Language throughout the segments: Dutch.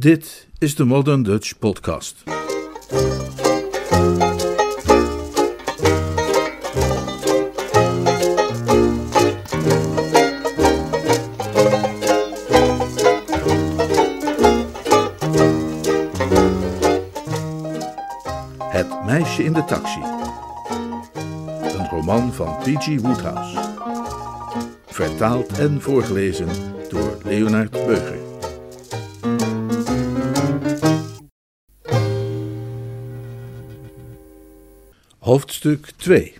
Dit is de Modern Dutch Podcast. Het meisje in de taxi. Een roman van P.G. Woodhouse. Vertaald en voorgelezen door Leonard Beuger. Hoofdstuk 2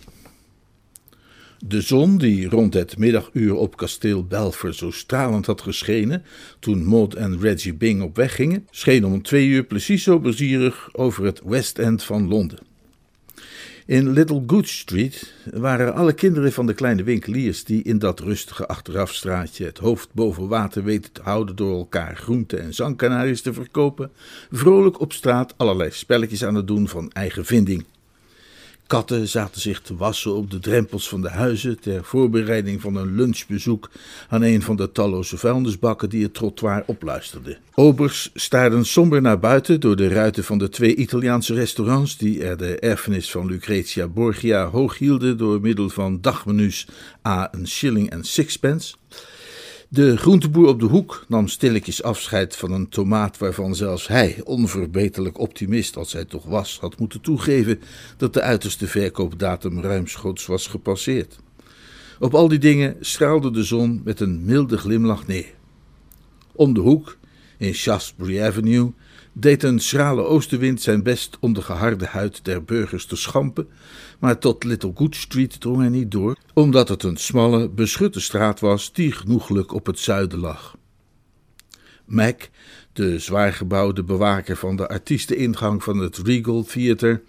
De zon, die rond het middaguur op kasteel Belfer zo stralend had geschenen toen Maud en Reggie Bing op weg gingen, scheen om twee uur precies zo plezierig over het West End van Londen. In Little Gooch Street waren alle kinderen van de kleine winkeliers die in dat rustige achterafstraatje het hoofd boven water weten te houden door elkaar groenten en zangkanaries te verkopen, vrolijk op straat allerlei spelletjes aan het doen van eigen vinding. Katten zaten zich te wassen op de drempels van de huizen ter voorbereiding van een lunchbezoek aan een van de talloze vuilnisbakken die het trottoir opluisterden. Obers staarden somber naar buiten door de ruiten van de twee Italiaanse restaurants die er de erfenis van Lucretia Borgia hoog hielden door middel van dagmenu's a een shilling en sixpence. De groenteboer op de hoek nam stilletjes afscheid van een tomaat waarvan zelfs hij, onverbeterlijk optimist als hij toch was, had moeten toegeven dat de uiterste verkoopdatum ruimschoots was gepasseerd. Op al die dingen straalde de zon met een milde glimlach neer. Om de hoek, in Shaftesbury Avenue, deed een schrale oostenwind zijn best om de geharde huid der burgers te schampen, maar tot Little Good Street drong hij niet door, omdat het een smalle, beschutte straat was die genoeglijk op het zuiden lag. Mac, de zwaargebouwde bewaker van de artiesteningang van het Regal Theatre,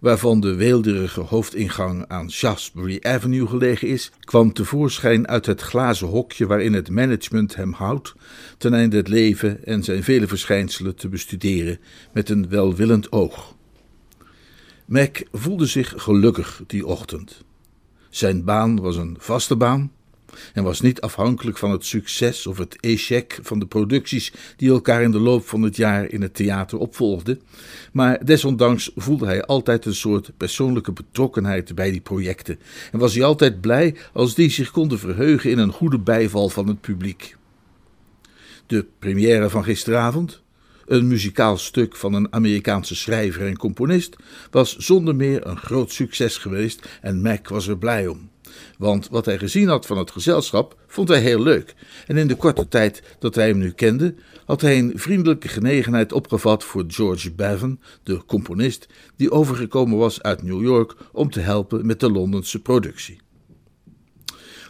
waarvan de weelderige hoofdingang aan Shaftesbury Avenue gelegen is, kwam tevoorschijn uit het glazen hokje waarin het management hem houdt, ten einde het leven en zijn vele verschijnselen te bestuderen met een welwillend oog. Mac voelde zich gelukkig die ochtend. Zijn baan was een vaste baan en was niet afhankelijk van het succes of het échec van de producties die elkaar in de loop van het jaar in het theater opvolgden, maar desondanks voelde hij altijd een soort persoonlijke betrokkenheid bij die projecten en was hij altijd blij als die zich konden verheugen in een goede bijval van het publiek. De première van gisteravond, een muzikaal stuk van een Amerikaanse schrijver en componist, was zonder meer een groot succes geweest en Mac was er blij om. Want wat hij gezien had van het gezelschap vond hij heel leuk. En in de korte tijd dat hij hem nu kende, had hij een vriendelijke genegenheid opgevat voor George Bevan, de componist, die overgekomen was uit New York om te helpen met de Londense productie.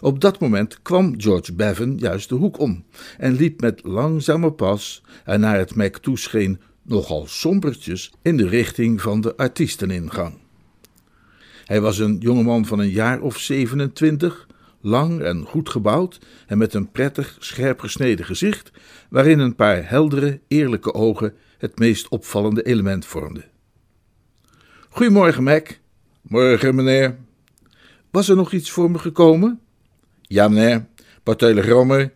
Op dat moment kwam George Bevan juist de hoek om en liep met langzame pas en naar het Mac toescheen nogal sombertjes in de richting van de artiesteningang. Hij was een jongeman van een jaar of 27, lang en goed gebouwd en met een prettig, scherp gesneden gezicht, waarin een paar heldere, eerlijke ogen het meest opvallende element vormden. Goedemorgen, Mac. Morgen, meneer. Was er nog iets voor me gekomen? Ja, meneer. Paar telegrammen. Ik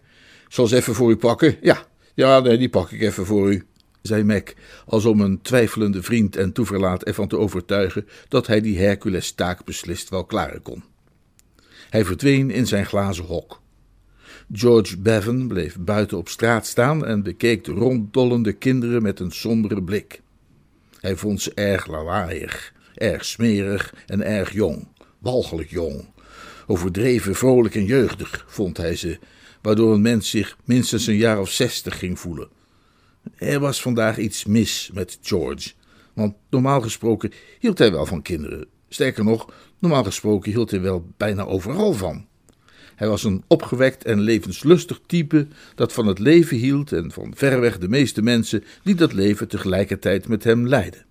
zal ze even voor u pakken. Ja, ja, nee, die pak ik even voor u zei Mac, als om een twijfelende vriend en toeverlaat ervan te overtuigen dat hij die Hercules-taak beslist wel klaren kon. Hij verdween in zijn glazen hok. George Bevan bleef buiten op straat staan en bekeek de ronddollende kinderen met een sombere blik. Hij vond ze erg lawaaiig, erg smerig en erg jong, walgelijk jong. Overdreven vrolijk en jeugdig vond hij ze, waardoor een mens zich minstens een jaar of zestig ging voelen er was vandaag iets mis met George. Want normaal gesproken hield hij wel van kinderen. Sterker nog, normaal gesproken hield hij wel bijna overal van. Hij was een opgewekt en levenslustig type dat van het leven hield en van verreweg de meeste mensen die dat leven tegelijkertijd met hem leidden.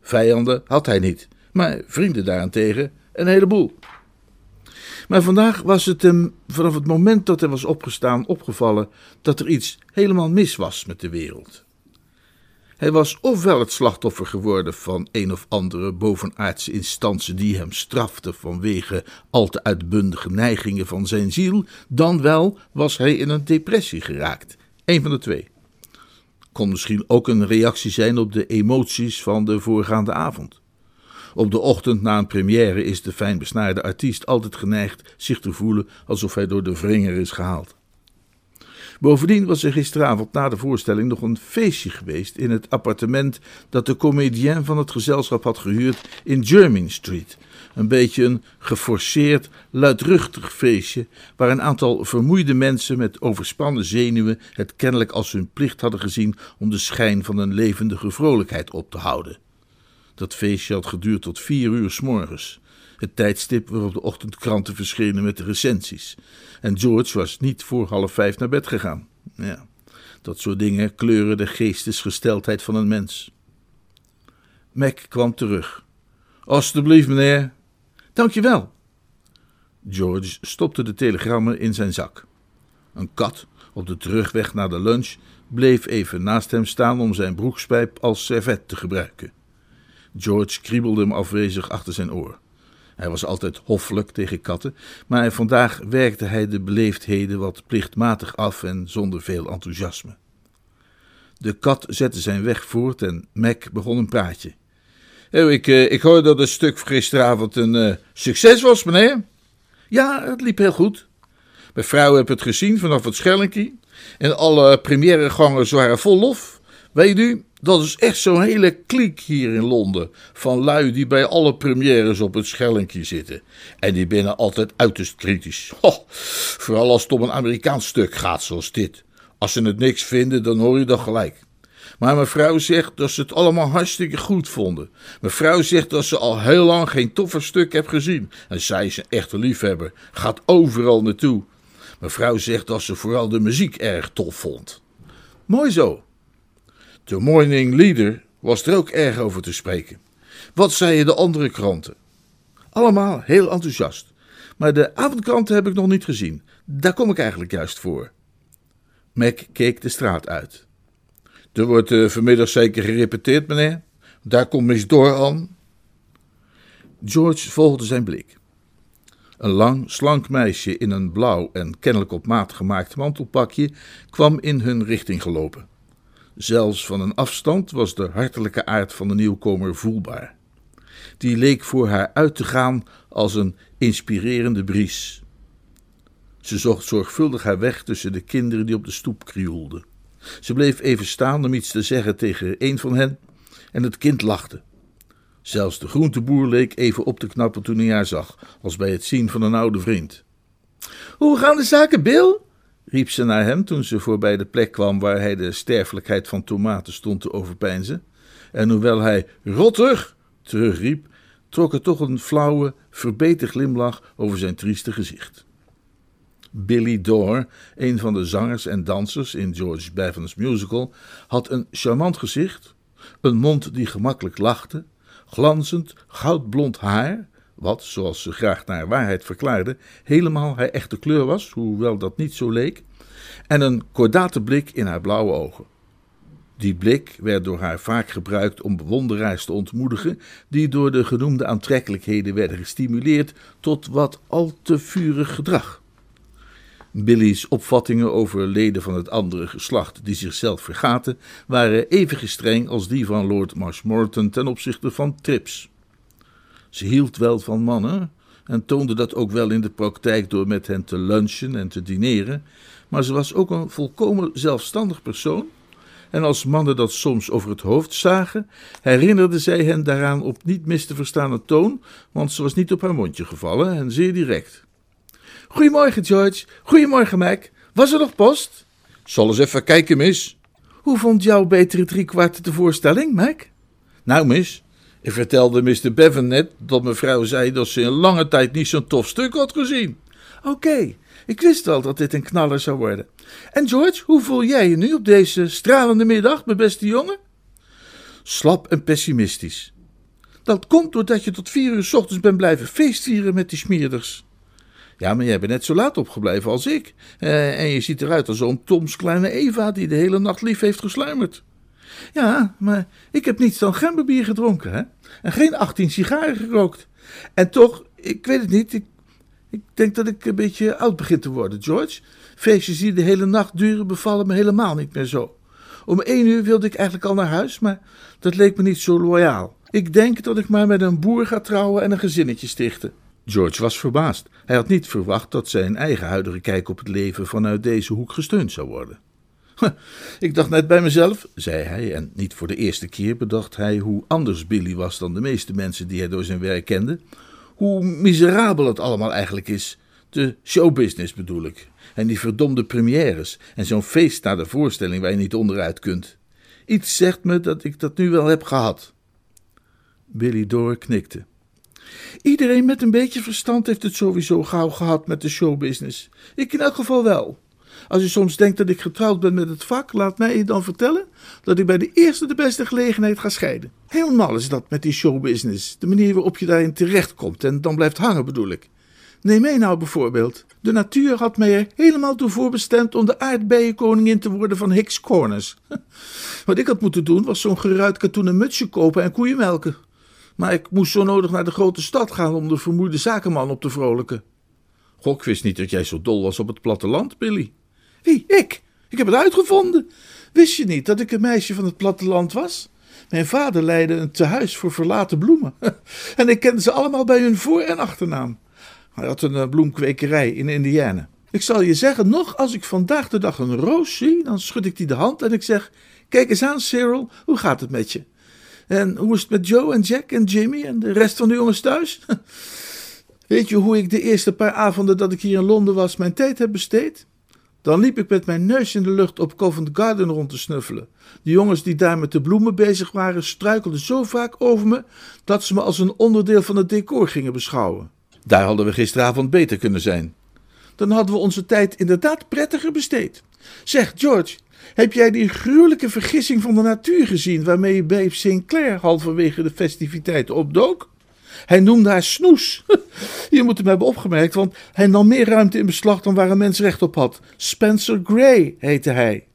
Vijanden had hij niet, maar vrienden daarentegen een heleboel. Maar vandaag was het hem vanaf het moment dat hij was opgestaan opgevallen dat er iets helemaal mis was met de wereld. Hij was ofwel het slachtoffer geworden van een of andere bovenaardse instantie die hem strafte vanwege al te uitbundige neigingen van zijn ziel, dan wel was hij in een depressie geraakt. Een van de twee. kon misschien ook een reactie zijn op de emoties van de voorgaande avond. Op de ochtend na een première is de fijn besnaarde artiest altijd geneigd zich te voelen alsof hij door de wringer is gehaald. Bovendien was er gisteravond na de voorstelling nog een feestje geweest in het appartement dat de comedien van het gezelschap had gehuurd in Jermyn Street. Een beetje een geforceerd, luidruchtig feestje waar een aantal vermoeide mensen met overspannen zenuwen het kennelijk als hun plicht hadden gezien om de schijn van een levendige vrolijkheid op te houden. Dat feestje had geduurd tot vier uur s morgens het tijdstip waarop de ochtendkranten verschenen met de recensies. En George was niet voor half vijf naar bed gegaan. Ja, dat soort dingen kleuren de geestesgesteldheid van een mens. Mac kwam terug. Alsjeblieft, meneer. Dankjewel. George stopte de telegrammen in zijn zak. Een kat, op de terugweg naar de lunch, bleef even naast hem staan om zijn broekspijp als servet te gebruiken. George kriebelde hem afwezig achter zijn oor. Hij was altijd hoffelijk tegen katten, maar vandaag werkte hij de beleefdheden wat plichtmatig af en zonder veel enthousiasme. De kat zette zijn weg voort en Mac begon een praatje. Oh, ik, uh, ik hoor dat het stuk gisteravond een uh, succes was, meneer. Ja, het liep heel goed. Mijn vrouw heeft het gezien vanaf het Schellinkie en alle premièregangers waren vol lof. Weet u, dat is echt zo'n hele kliek hier in Londen. Van lui die bij alle premières op het schellinkje zitten. En die binnen altijd uiterst kritisch. vooral als het om een Amerikaans stuk gaat zoals dit. Als ze het niks vinden, dan hoor je dat gelijk. Maar mijn vrouw zegt dat ze het allemaal hartstikke goed vonden. Mijn vrouw zegt dat ze al heel lang geen toffer stuk heeft gezien. En zij is een echte liefhebber. Gaat overal naartoe. Mijn vrouw zegt dat ze vooral de muziek erg tof vond. Mooi zo. De Morning Leader was er ook erg over te spreken. Wat zeiden de andere kranten? Allemaal heel enthousiast. Maar de avondkranten heb ik nog niet gezien. Daar kom ik eigenlijk juist voor. Mac keek de straat uit. Er wordt uh, vanmiddag zeker gerepeteerd, meneer. Daar komt Miss Door aan. George volgde zijn blik. Een lang, slank meisje in een blauw en kennelijk op maat gemaakt mantelpakje kwam in hun richting gelopen. Zelfs van een afstand was de hartelijke aard van de nieuwkomer voelbaar. Die leek voor haar uit te gaan als een inspirerende bries. Ze zocht zorgvuldig haar weg tussen de kinderen die op de stoep krioelden. Ze bleef even staan om iets te zeggen tegen een van hen, en het kind lachte. Zelfs de groenteboer leek even op te knappen toen hij haar zag, als bij het zien van een oude vriend. Hoe gaan de zaken, Bill? Riep ze naar hem toen ze voorbij de plek kwam waar hij de sterfelijkheid van tomaten stond te overpeinzen. En hoewel hij rottig terugriep, trok er toch een flauwe, verbeterd glimlach over zijn trieste gezicht. Billy Dorr, een van de zangers en dansers in George Bevan's musical, had een charmant gezicht, een mond die gemakkelijk lachte, glanzend goudblond haar wat, zoals ze graag naar waarheid verklaarde, helemaal haar echte kleur was, hoewel dat niet zo leek, en een kordate blik in haar blauwe ogen. Die blik werd door haar vaak gebruikt om bewonderaars te ontmoedigen, die door de genoemde aantrekkelijkheden werden gestimuleerd tot wat al te vurig gedrag. Billy's opvattingen over leden van het andere geslacht die zichzelf vergaten, waren even gestreng als die van Lord Marshmoreton ten opzichte van Trips. Ze hield wel van mannen en toonde dat ook wel in de praktijk door met hen te lunchen en te dineren, maar ze was ook een volkomen zelfstandig persoon. En als mannen dat soms over het hoofd zagen, herinnerde zij hen daaraan op niet mis te verstaande toon, want ze was niet op haar mondje gevallen en zeer direct. Goedemorgen, George. Goedemorgen, Mac. Was er nog post? Zal eens even kijken, mis. Hoe vond jouw betere driekwart de voorstelling, Mac? Nou, mis, ik vertelde Mr. Bevan net dat mevrouw zei dat ze in lange tijd niet zo'n tof stuk had gezien. Oké, ik wist wel dat dit een knaller zou worden. En George, hoe voel jij je nu op deze stralende middag, mijn beste jongen? Slap en pessimistisch. Dat komt doordat je tot vier uur s ochtends bent blijven feestvieren met die smierders. Ja, maar jij bent net zo laat opgebleven als ik. Eh, en je ziet eruit als zo'n Toms kleine Eva die de hele nacht lief heeft gesluimerd. Ja, maar ik heb niets dan gemberbier gedronken, hè? En geen 18 sigaren gerookt. En toch, ik weet het niet, ik, ik denk dat ik een beetje oud begin te worden, George. Feestjes die de hele nacht duren bevallen me helemaal niet meer zo. Om één uur wilde ik eigenlijk al naar huis, maar dat leek me niet zo loyaal. Ik denk dat ik maar met een boer ga trouwen en een gezinnetje stichten. George was verbaasd. Hij had niet verwacht dat zijn eigen huidige kijk op het leven vanuit deze hoek gesteund zou worden. Ik dacht net bij mezelf, zei hij, en niet voor de eerste keer bedacht hij hoe anders Billy was dan de meeste mensen die hij door zijn werk kende. Hoe miserabel het allemaal eigenlijk is. De showbusiness bedoel ik. En die verdomde premières. En zo'n feest na de voorstelling waar je niet onderuit kunt. Iets zegt me dat ik dat nu wel heb gehad. Billy Door knikte. Iedereen met een beetje verstand heeft het sowieso gauw gehad met de showbusiness. Ik in elk geval wel. Als je soms denkt dat ik getrouwd ben met het vak, laat mij je dan vertellen dat ik bij de eerste de beste gelegenheid ga scheiden. Helemaal is dat met die showbusiness. De manier waarop je daarin terechtkomt en dan blijft hangen bedoel ik. Neem mij nou bijvoorbeeld. De natuur had mij er helemaal toe voorbestemd om de aardbeienkoningin te worden van Hicks Corners. Wat ik had moeten doen was zo'n geruit katoenen mutsje kopen en koeien melken. Maar ik moest zo nodig naar de grote stad gaan om de vermoeide zakenman op te vrolijken. Gok wist niet dat jij zo dol was op het platteland, Billy. Wie, ik? Ik heb het uitgevonden. Wist je niet dat ik een meisje van het platteland was? Mijn vader leidde een tehuis voor verlaten bloemen. En ik kende ze allemaal bij hun voor- en achternaam. Hij had een eh, bloemkwekerij in Indiana. Ik zal je zeggen, nog als ik vandaag de dag een roos zie, dan schud ik die de hand en ik zeg: Kijk eens aan, Cyril, hoe gaat het met je? En hoe is het met Joe en Jack en Jimmy en de rest van de jongens thuis? Weet je hoe ik de eerste paar avonden dat ik hier in Londen was mijn tijd heb besteed? Dan liep ik met mijn neus in de lucht op Covent Garden rond te snuffelen. De jongens die daar met de bloemen bezig waren, struikelden zo vaak over me dat ze me als een onderdeel van het decor gingen beschouwen. Daar hadden we gisteravond beter kunnen zijn. Dan hadden we onze tijd inderdaad prettiger besteed. Zeg, George, heb jij die gruwelijke vergissing van de natuur gezien waarmee Babe Sinclair halverwege de festiviteiten opdook? Hij noemde haar snoes. Je moet hem hebben opgemerkt, want hij nam meer ruimte in beslag dan waar een mens recht op had. Spencer Gray heette hij.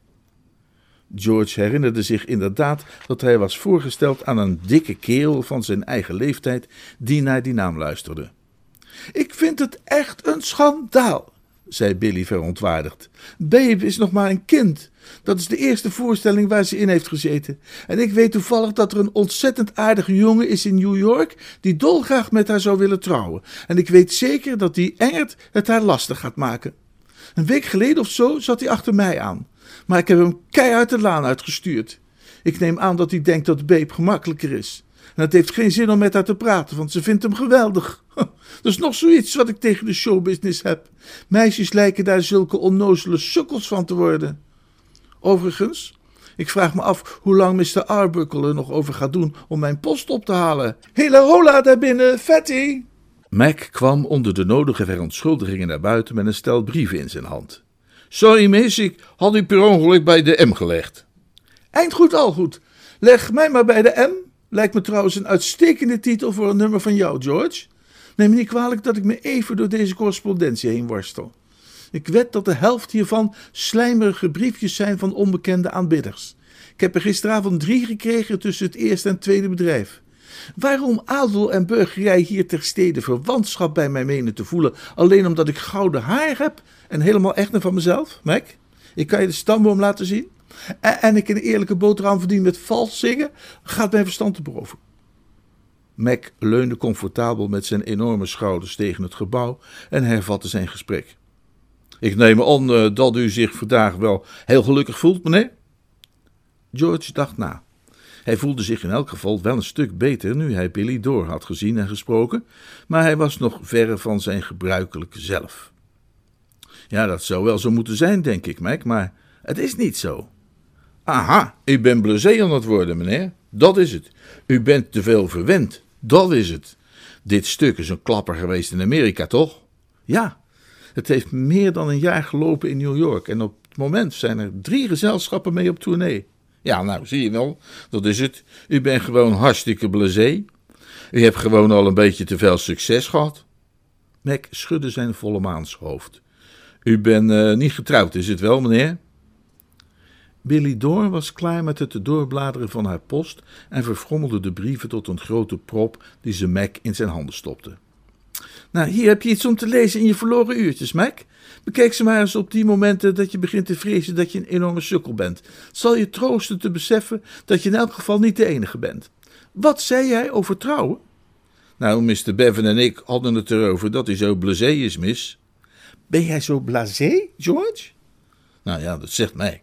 George herinnerde zich inderdaad dat hij was voorgesteld aan een dikke kerel van zijn eigen leeftijd die naar die naam luisterde. Ik vind het echt een schandaal, zei Billy verontwaardigd. Babe is nog maar een kind. Dat is de eerste voorstelling waar ze in heeft gezeten. En ik weet toevallig dat er een ontzettend aardige jongen is in New York die dolgraag met haar zou willen trouwen. En ik weet zeker dat die Engert het haar lastig gaat maken. Een week geleden of zo zat hij achter mij aan. Maar ik heb hem keihard de laan uitgestuurd. Ik neem aan dat hij denkt dat Babe gemakkelijker is. En het heeft geen zin om met haar te praten, want ze vindt hem geweldig. Dat is nog zoiets wat ik tegen de showbusiness heb. Meisjes lijken daar zulke onnozele sukkels van te worden. Overigens, ik vraag me af hoe lang Mr. Arbuckle er nog over gaat doen om mijn post op te halen. Hele hola daar binnen, Fatty! Mac kwam onder de nodige verontschuldigingen naar buiten met een stel brieven in zijn hand. Sorry, miss, ik had u per ongeluk bij de M gelegd. Eind goed, al goed. Leg mij maar bij de M. Lijkt me trouwens een uitstekende titel voor een nummer van jou, George. Neem me niet kwalijk dat ik me even door deze correspondentie heen worstel. Ik wed dat de helft hiervan slijmerige briefjes zijn van onbekende aanbidders. Ik heb er gisteravond drie gekregen tussen het eerste en tweede bedrijf. Waarom adel en burgerij hier ter stede verwantschap bij mij menen te voelen, alleen omdat ik gouden haar heb en helemaal echt van mezelf, Mac? Ik kan je de stamboom laten zien. En, ik een eerlijke boterham verdien met vals zingen, gaat mijn verstand te boven. Mac leunde comfortabel met zijn enorme schouders tegen het gebouw en hervatte zijn gesprek. Ik neem aan uh, dat u zich vandaag wel heel gelukkig voelt, meneer? George dacht na. Hij voelde zich in elk geval wel een stuk beter nu hij Billy door had gezien en gesproken, maar hij was nog verre van zijn gebruikelijke zelf. Ja, dat zou wel zo moeten zijn, denk ik, Mac, maar het is niet zo. Aha, u bent blasé aan het worden, meneer. Dat is het. U bent te veel verwend. Dat is het. Dit stuk is een klapper geweest in Amerika, toch? Ja, het heeft meer dan een jaar gelopen in New York en op het moment zijn er drie gezelschappen mee op tournee. Ja, nou, zie je wel, dat is het. U bent gewoon hartstikke blasé. U hebt gewoon al een beetje te veel succes gehad. Mac schudde zijn volle maanshoofd. U bent uh, niet getrouwd, is het wel, meneer? Billy Door was klaar met het doorbladeren van haar post en verfrommelde de brieven tot een grote prop die ze Mac in zijn handen stopte. Nou, hier heb je iets om te lezen in je verloren uurtjes, Mac. Bekijk ze maar eens op die momenten dat je begint te vrezen dat je een enorme sukkel bent. Het zal je troosten te beseffen dat je in elk geval niet de enige bent. Wat zei jij over trouwen? Nou, Mr. Bevan en ik hadden het erover dat hij zo blasé is, mis. Ben jij zo blasé, George? Nou ja, dat zegt Mac.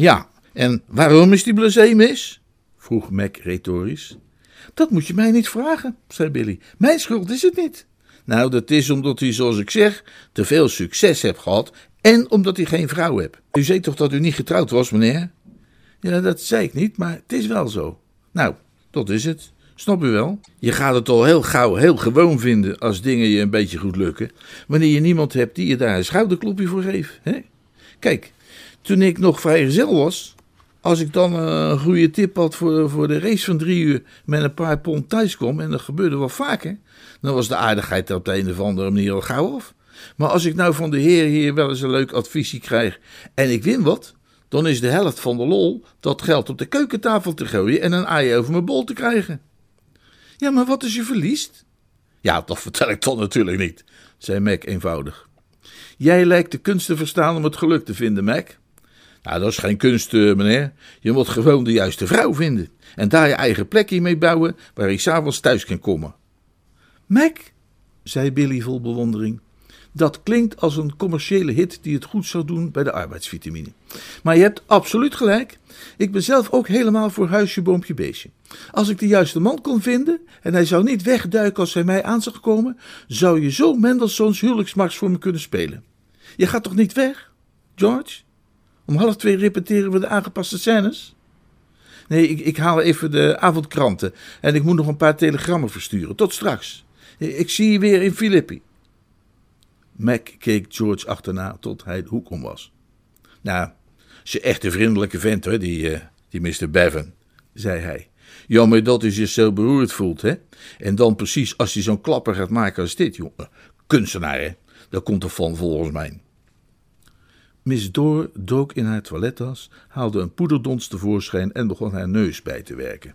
Ja, en waarom is die blasé, mis? vroeg Mac retorisch. Dat moet je mij niet vragen, zei Billy. Mijn schuld is het niet. Nou, dat is omdat hij, zoals ik zeg, te veel succes heeft gehad en omdat hij geen vrouw hebt. U zei toch dat u niet getrouwd was, meneer? Ja, dat zei ik niet, maar het is wel zo. Nou, dat is het. Snap u wel? Je gaat het al heel gauw heel gewoon vinden als dingen je een beetje goed lukken, wanneer je niemand hebt die je daar een schouderklopje voor geeft. Hè? Kijk, toen ik nog vrijgezel was, als ik dan een goede tip had voor, voor de race van drie uur met een paar pond thuis kwam, en dat gebeurde wel vaker, dan was de aardigheid op de een of andere manier al gauw af. Maar als ik nou van de heer hier wel eens een leuk adviesje krijg en ik win wat, dan is de helft van de lol dat geld op de keukentafel te gooien en een ei over mijn bol te krijgen. Ja, maar wat als je verliest? Ja, dat vertel ik toch natuurlijk niet, zei Mac eenvoudig. Jij lijkt de kunst te verstaan om het geluk te vinden, Mac. Nou, dat is geen kunst, eh, meneer. Je moet gewoon de juiste vrouw vinden. En daar je eigen plekje mee bouwen waar je s'avonds thuis kan komen. Mac, zei Billy vol bewondering, dat klinkt als een commerciële hit die het goed zou doen bij de arbeidsvitamine. Maar je hebt absoluut gelijk. Ik ben zelf ook helemaal voor huisje, boompje, beestje. Als ik de juiste man kon vinden en hij zou niet wegduiken als hij mij aan zag komen, zou je zo Mendelssohns huwelijksmars voor me kunnen spelen. Je gaat toch niet weg, George? Om half twee repeteren we de aangepaste scènes? Nee, ik, ik haal even de avondkranten en ik moet nog een paar telegrammen versturen. Tot straks. Ik zie je weer in Filippi. Mac keek George achterna tot hij de hoek om was. Nou, ze echt een vriendelijke vent hoor, die, uh, die Mr. Bevan, zei hij. Jammer dat hij zich zo beroerd voelt, hè? En dan precies als hij zo'n klapper gaat maken als dit, jongen. Kunstenaar, hè? Dat komt er van volgens mij. Miss Door dook in haar toilettas, haalde een poederdons tevoorschijn en begon haar neus bij te werken.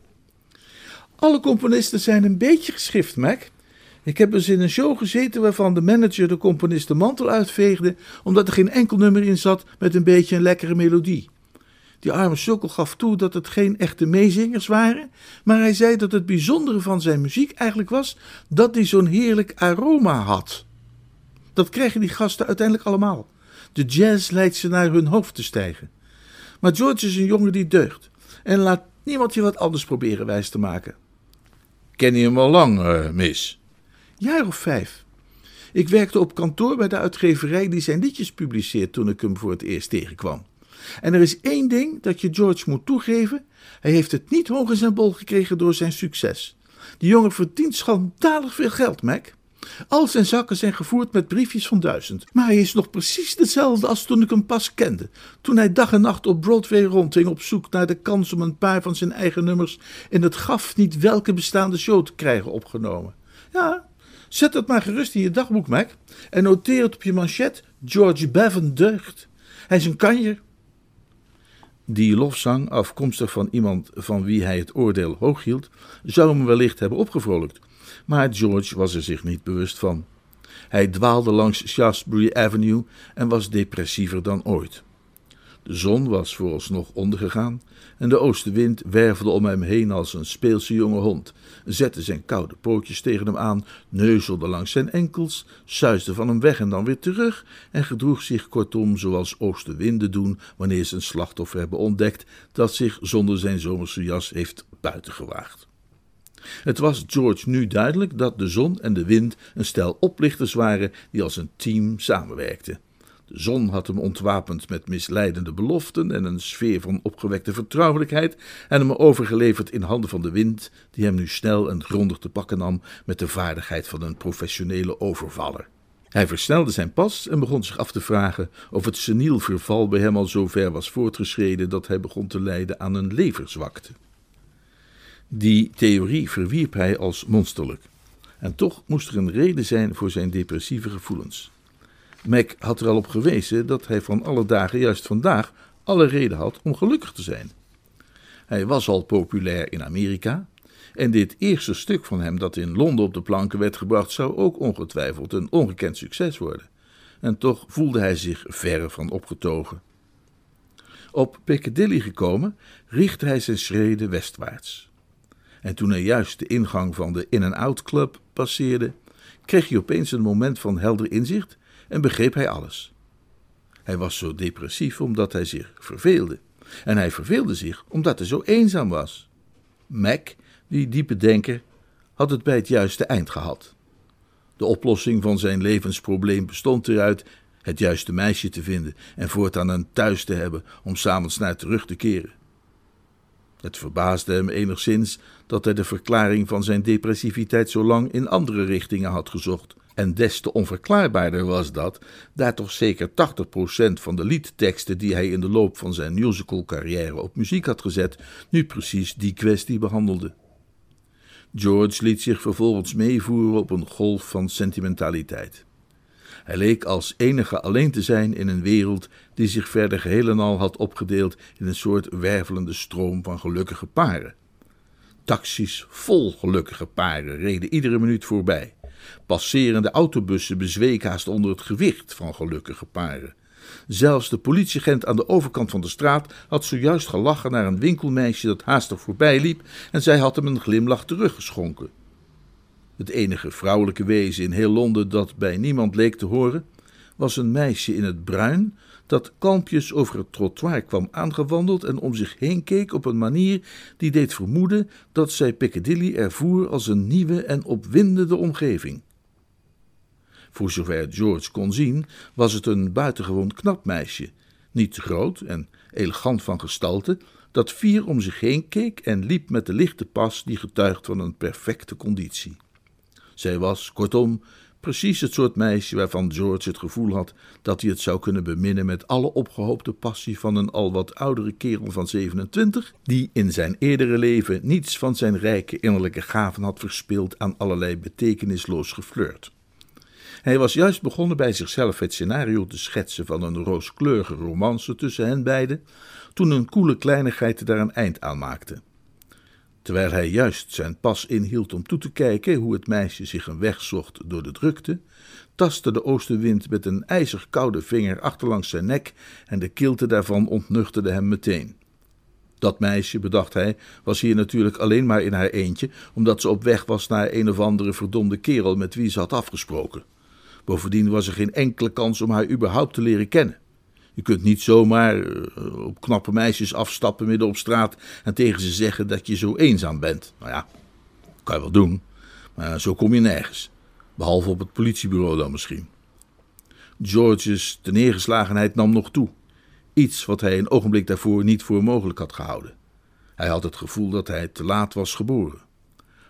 Alle componisten zijn een beetje geschift, Mac. Ik heb eens in een show gezeten waarvan de manager de componist de mantel uitveegde, omdat er geen enkel nummer in zat met een beetje een lekkere melodie. Die arme sukkel gaf toe dat het geen echte meezingers waren, maar hij zei dat het bijzondere van zijn muziek eigenlijk was dat hij zo'n heerlijk aroma had. Dat krijgen die gasten uiteindelijk allemaal. De jazz leidt ze naar hun hoofd te stijgen. Maar George is een jongen die deugt en laat niemand je wat anders proberen wijs te maken. Ken je hem al lang, uh, mis? Jaar of vijf. Ik werkte op kantoor bij de uitgeverij die zijn liedjes publiceert toen ik hem voor het eerst tegenkwam. En er is één ding dat je George moet toegeven: hij heeft het niet hoog in zijn bol gekregen door zijn succes. Die jongen verdient schandalig veel geld, Mac. Al zijn zakken zijn gevoerd met briefjes van duizend. Maar hij is nog precies dezelfde als toen ik hem pas kende. Toen hij dag en nacht op Broadway rondhing op zoek naar de kans om een paar van zijn eigen nummers in het gaf niet welke bestaande show te krijgen opgenomen. Ja, zet het maar gerust in je dagboek, Mac. En noteer het op je manchet: George Bevan deugt. Hij is een kanjer. Die lofzang, afkomstig van iemand van wie hij het oordeel hoog hield, zou hem wellicht hebben opgevrolijkt maar George was er zich niet bewust van. Hij dwaalde langs Shaftesbury Avenue en was depressiever dan ooit. De zon was vooralsnog ondergegaan en de oostenwind wervelde om hem heen als een speelse jonge hond, zette zijn koude pootjes tegen hem aan, neuzelde langs zijn enkels, suisde van hem weg en dan weer terug en gedroeg zich kortom zoals oostenwinden doen wanneer ze een slachtoffer hebben ontdekt dat zich zonder zijn zomerse jas heeft buitengewaagd. Het was George nu duidelijk dat de zon en de wind een stel oplichters waren die als een team samenwerkten. De zon had hem ontwapend met misleidende beloften en een sfeer van opgewekte vertrouwelijkheid en hem overgeleverd in handen van de wind, die hem nu snel en grondig te pakken nam met de vaardigheid van een professionele overvaller. Hij versnelde zijn pas en begon zich af te vragen of het seniel verval bij hem al zo ver was voortgeschreden dat hij begon te lijden aan een leverzwakte. Die theorie verwierp hij als monsterlijk. En toch moest er een reden zijn voor zijn depressieve gevoelens. Mac had er al op gewezen dat hij van alle dagen juist vandaag alle reden had om gelukkig te zijn. Hij was al populair in Amerika En dit eerste stuk van hem dat in Londen op de planken werd gebracht, zou ook ongetwijfeld een ongekend succes worden. En toch voelde hij zich verre van opgetogen. Op Piccadilly gekomen, richtte hij zijn schreden westwaarts. En toen hij juist de ingang van de In-and-Out Club passeerde, kreeg hij opeens een moment van helder inzicht en begreep hij alles. Hij was zo depressief omdat hij zich verveelde. En hij verveelde zich omdat hij zo eenzaam was. Mac, die diepe denker, had het bij het juiste eind gehad. De oplossing van zijn levensprobleem bestond eruit het juiste meisje te vinden en voortaan een thuis te hebben om s'avonds naar terug te keren. Het verbaasde hem enigszins dat hij de verklaring van zijn depressiviteit zo lang in andere richtingen had gezocht. En des te onverklaarbaarder was dat, daar toch zeker 80% van de liedteksten die hij in de loop van zijn musicalcarrière op muziek had gezet, nu precies die kwestie behandelden. George liet zich vervolgens meevoeren op een golf van sentimentaliteit. Hij leek als enige alleen te zijn in een wereld die zich verder geheel en al had opgedeeld in een soort wervelende stroom van gelukkige paren. Taxis vol gelukkige paren reden iedere minuut voorbij. Passerende autobussen bezweken haast onder het gewicht van gelukkige paren. Zelfs de politieagent aan de overkant van de straat had zojuist gelachen naar een winkelmeisje dat haastig voorbij liep en zij had hem een glimlach teruggeschonken. Het enige vrouwelijke wezen in heel Londen dat bij niemand leek te horen, was een meisje in het bruin dat kalmpjes over het trottoir kwam aangewandeld en om zich heen keek op een manier die deed vermoeden dat zij Piccadilly ervoer als een nieuwe en opwindende omgeving. Voor zover George kon zien, was het een buitengewoon knap meisje, niet te groot en elegant van gestalte, dat fier om zich heen keek en liep met de lichte pas die getuigt van een perfecte conditie. Zij was, kortom, precies het soort meisje waarvan George het gevoel had dat hij het zou kunnen beminnen met alle opgehoopte passie van een al wat oudere kerel van 27, die in zijn eerdere leven niets van zijn rijke innerlijke gaven had verspild aan allerlei betekenisloos geflirt. Hij was juist begonnen bij zichzelf het scenario te schetsen van een rooskleurige romance tussen hen beiden, toen een koele kleinigheid daar een eind aan maakte. Terwijl hij juist zijn pas inhield om toe te kijken hoe het meisje zich een weg zocht door de drukte, tastte de oostenwind met een ijzig koude vinger achterlangs zijn nek en de kilte daarvan ontnuchterde hem meteen. Dat meisje, bedacht hij, was hier natuurlijk alleen maar in haar eentje, omdat ze op weg was naar een of andere verdomde kerel met wie ze had afgesproken. Bovendien was er geen enkele kans om haar überhaupt te leren kennen. Je kunt niet zomaar eh, op knappe meisjes afstappen midden op straat en tegen ze zeggen dat je zo eenzaam bent. Nou ja, kan je wel doen, maar zo kom je nergens. Behalve op het politiebureau dan misschien. George's neergeslagenheid nam nog toe. Iets wat hij een ogenblik daarvoor niet voor mogelijk had gehouden. Hij had het gevoel dat hij te laat was geboren.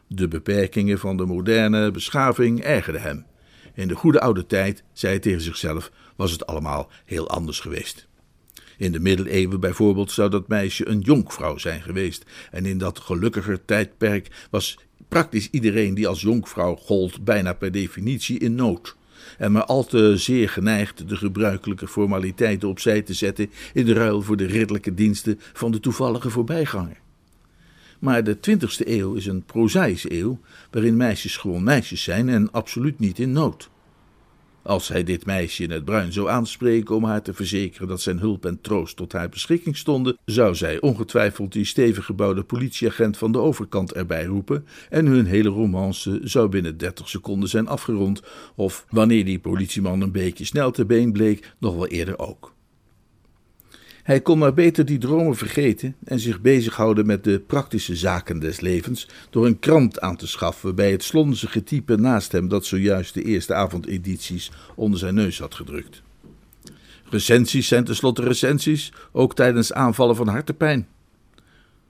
De beperkingen van de moderne beschaving ergerden hem. In de goede oude tijd, zei hij tegen zichzelf, was het allemaal heel anders geweest. In de middeleeuwen bijvoorbeeld zou dat meisje een jonkvrouw zijn geweest, en in dat gelukkiger tijdperk was praktisch iedereen die als jonkvrouw gold bijna per definitie in nood, en maar al te zeer geneigd de gebruikelijke formaliteiten opzij te zetten in de ruil voor de ridderlijke diensten van de toevallige voorbijganger. Maar de twintigste eeuw is een prozaïsche eeuw, waarin meisjes gewoon meisjes zijn en absoluut niet in nood. Als hij dit meisje in het bruin zou aanspreken om haar te verzekeren dat zijn hulp en troost tot haar beschikking stonden, zou zij ongetwijfeld die stevig gebouwde politieagent van de overkant erbij roepen en hun hele romance zou binnen dertig seconden zijn afgerond, of wanneer die politieman een beetje snel te been bleek, nog wel eerder ook. Hij kon maar beter die dromen vergeten en zich bezighouden met de praktische zaken des levens door een krant aan te schaffen bij het slonzige type naast hem dat zojuist de eerste avondedities onder zijn neus had gedrukt. Recensies zijn tenslotte recensies, ook tijdens aanvallen van hartepijn.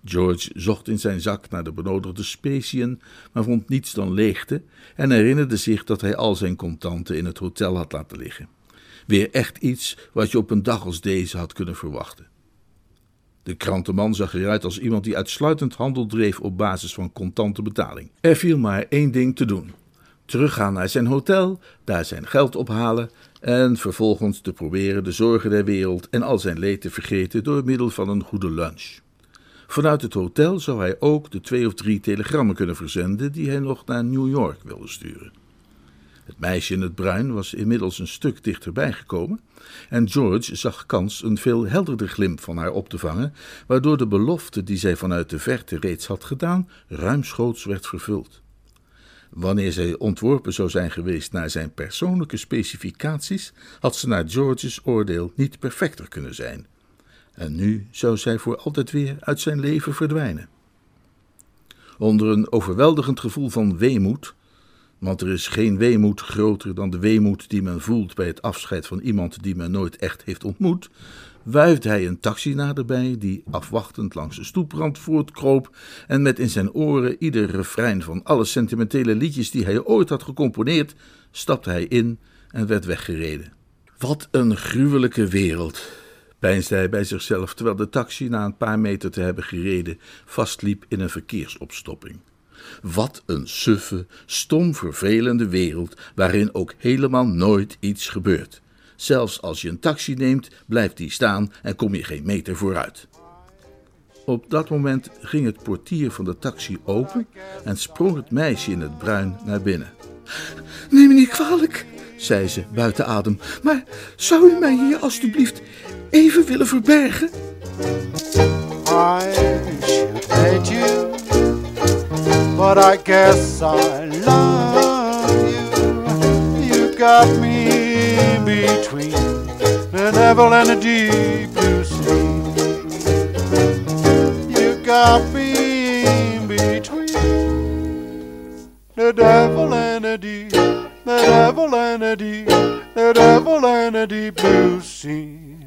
George zocht in zijn zak naar de benodigde speciën, maar vond niets dan leegte en herinnerde zich dat hij al zijn contanten in het hotel had laten liggen. Weer echt iets wat je op een dag als deze had kunnen verwachten. De krantenman zag eruit als iemand die uitsluitend handel dreef op basis van contante betaling. Er viel maar één ding te doen: teruggaan naar zijn hotel, daar zijn geld ophalen en vervolgens te proberen de zorgen der wereld en al zijn leed te vergeten door middel van een goede lunch. Vanuit het hotel zou hij ook de twee of drie telegrammen kunnen verzenden die hij nog naar New York wilde sturen. Het meisje in het bruin was inmiddels een stuk dichterbij gekomen en George zag kans een veel helderder glimp van haar op te vangen, waardoor de belofte die zij vanuit de verte reeds had gedaan ruimschoots werd vervuld. Wanneer zij ontworpen zou zijn geweest naar zijn persoonlijke specificaties, had ze naar George's oordeel niet perfecter kunnen zijn. En nu zou zij voor altijd weer uit zijn leven verdwijnen. Onder een overweldigend gevoel van weemoed want er is geen weemoed groter dan de weemoed die men voelt bij het afscheid van iemand die men nooit echt heeft ontmoet, wuift hij een taxi naderbij die afwachtend langs de stoeprand voortkroop en met in zijn oren ieder refrein van alle sentimentele liedjes die hij ooit had gecomponeerd, stapte hij in en werd weggereden. Wat een gruwelijke wereld, peinsde hij bij zichzelf terwijl de taxi na een paar meter te hebben gereden vastliep in een verkeersopstopping. Wat een suffe, stom vervelende wereld waarin ook helemaal nooit iets gebeurt. Zelfs als je een taxi neemt, blijft die staan en kom je geen meter vooruit. Op dat moment ging het portier van de taxi open en sprong het meisje in het bruin naar binnen. Neem me niet kwalijk, zei ze buiten adem, maar zou u mij hier alstublieft even willen verbergen? But I guess I love you. You got me between the devil and the deep blue sea. You got me between the devil and the deep, the devil and the deep, the devil and the deep blue sea.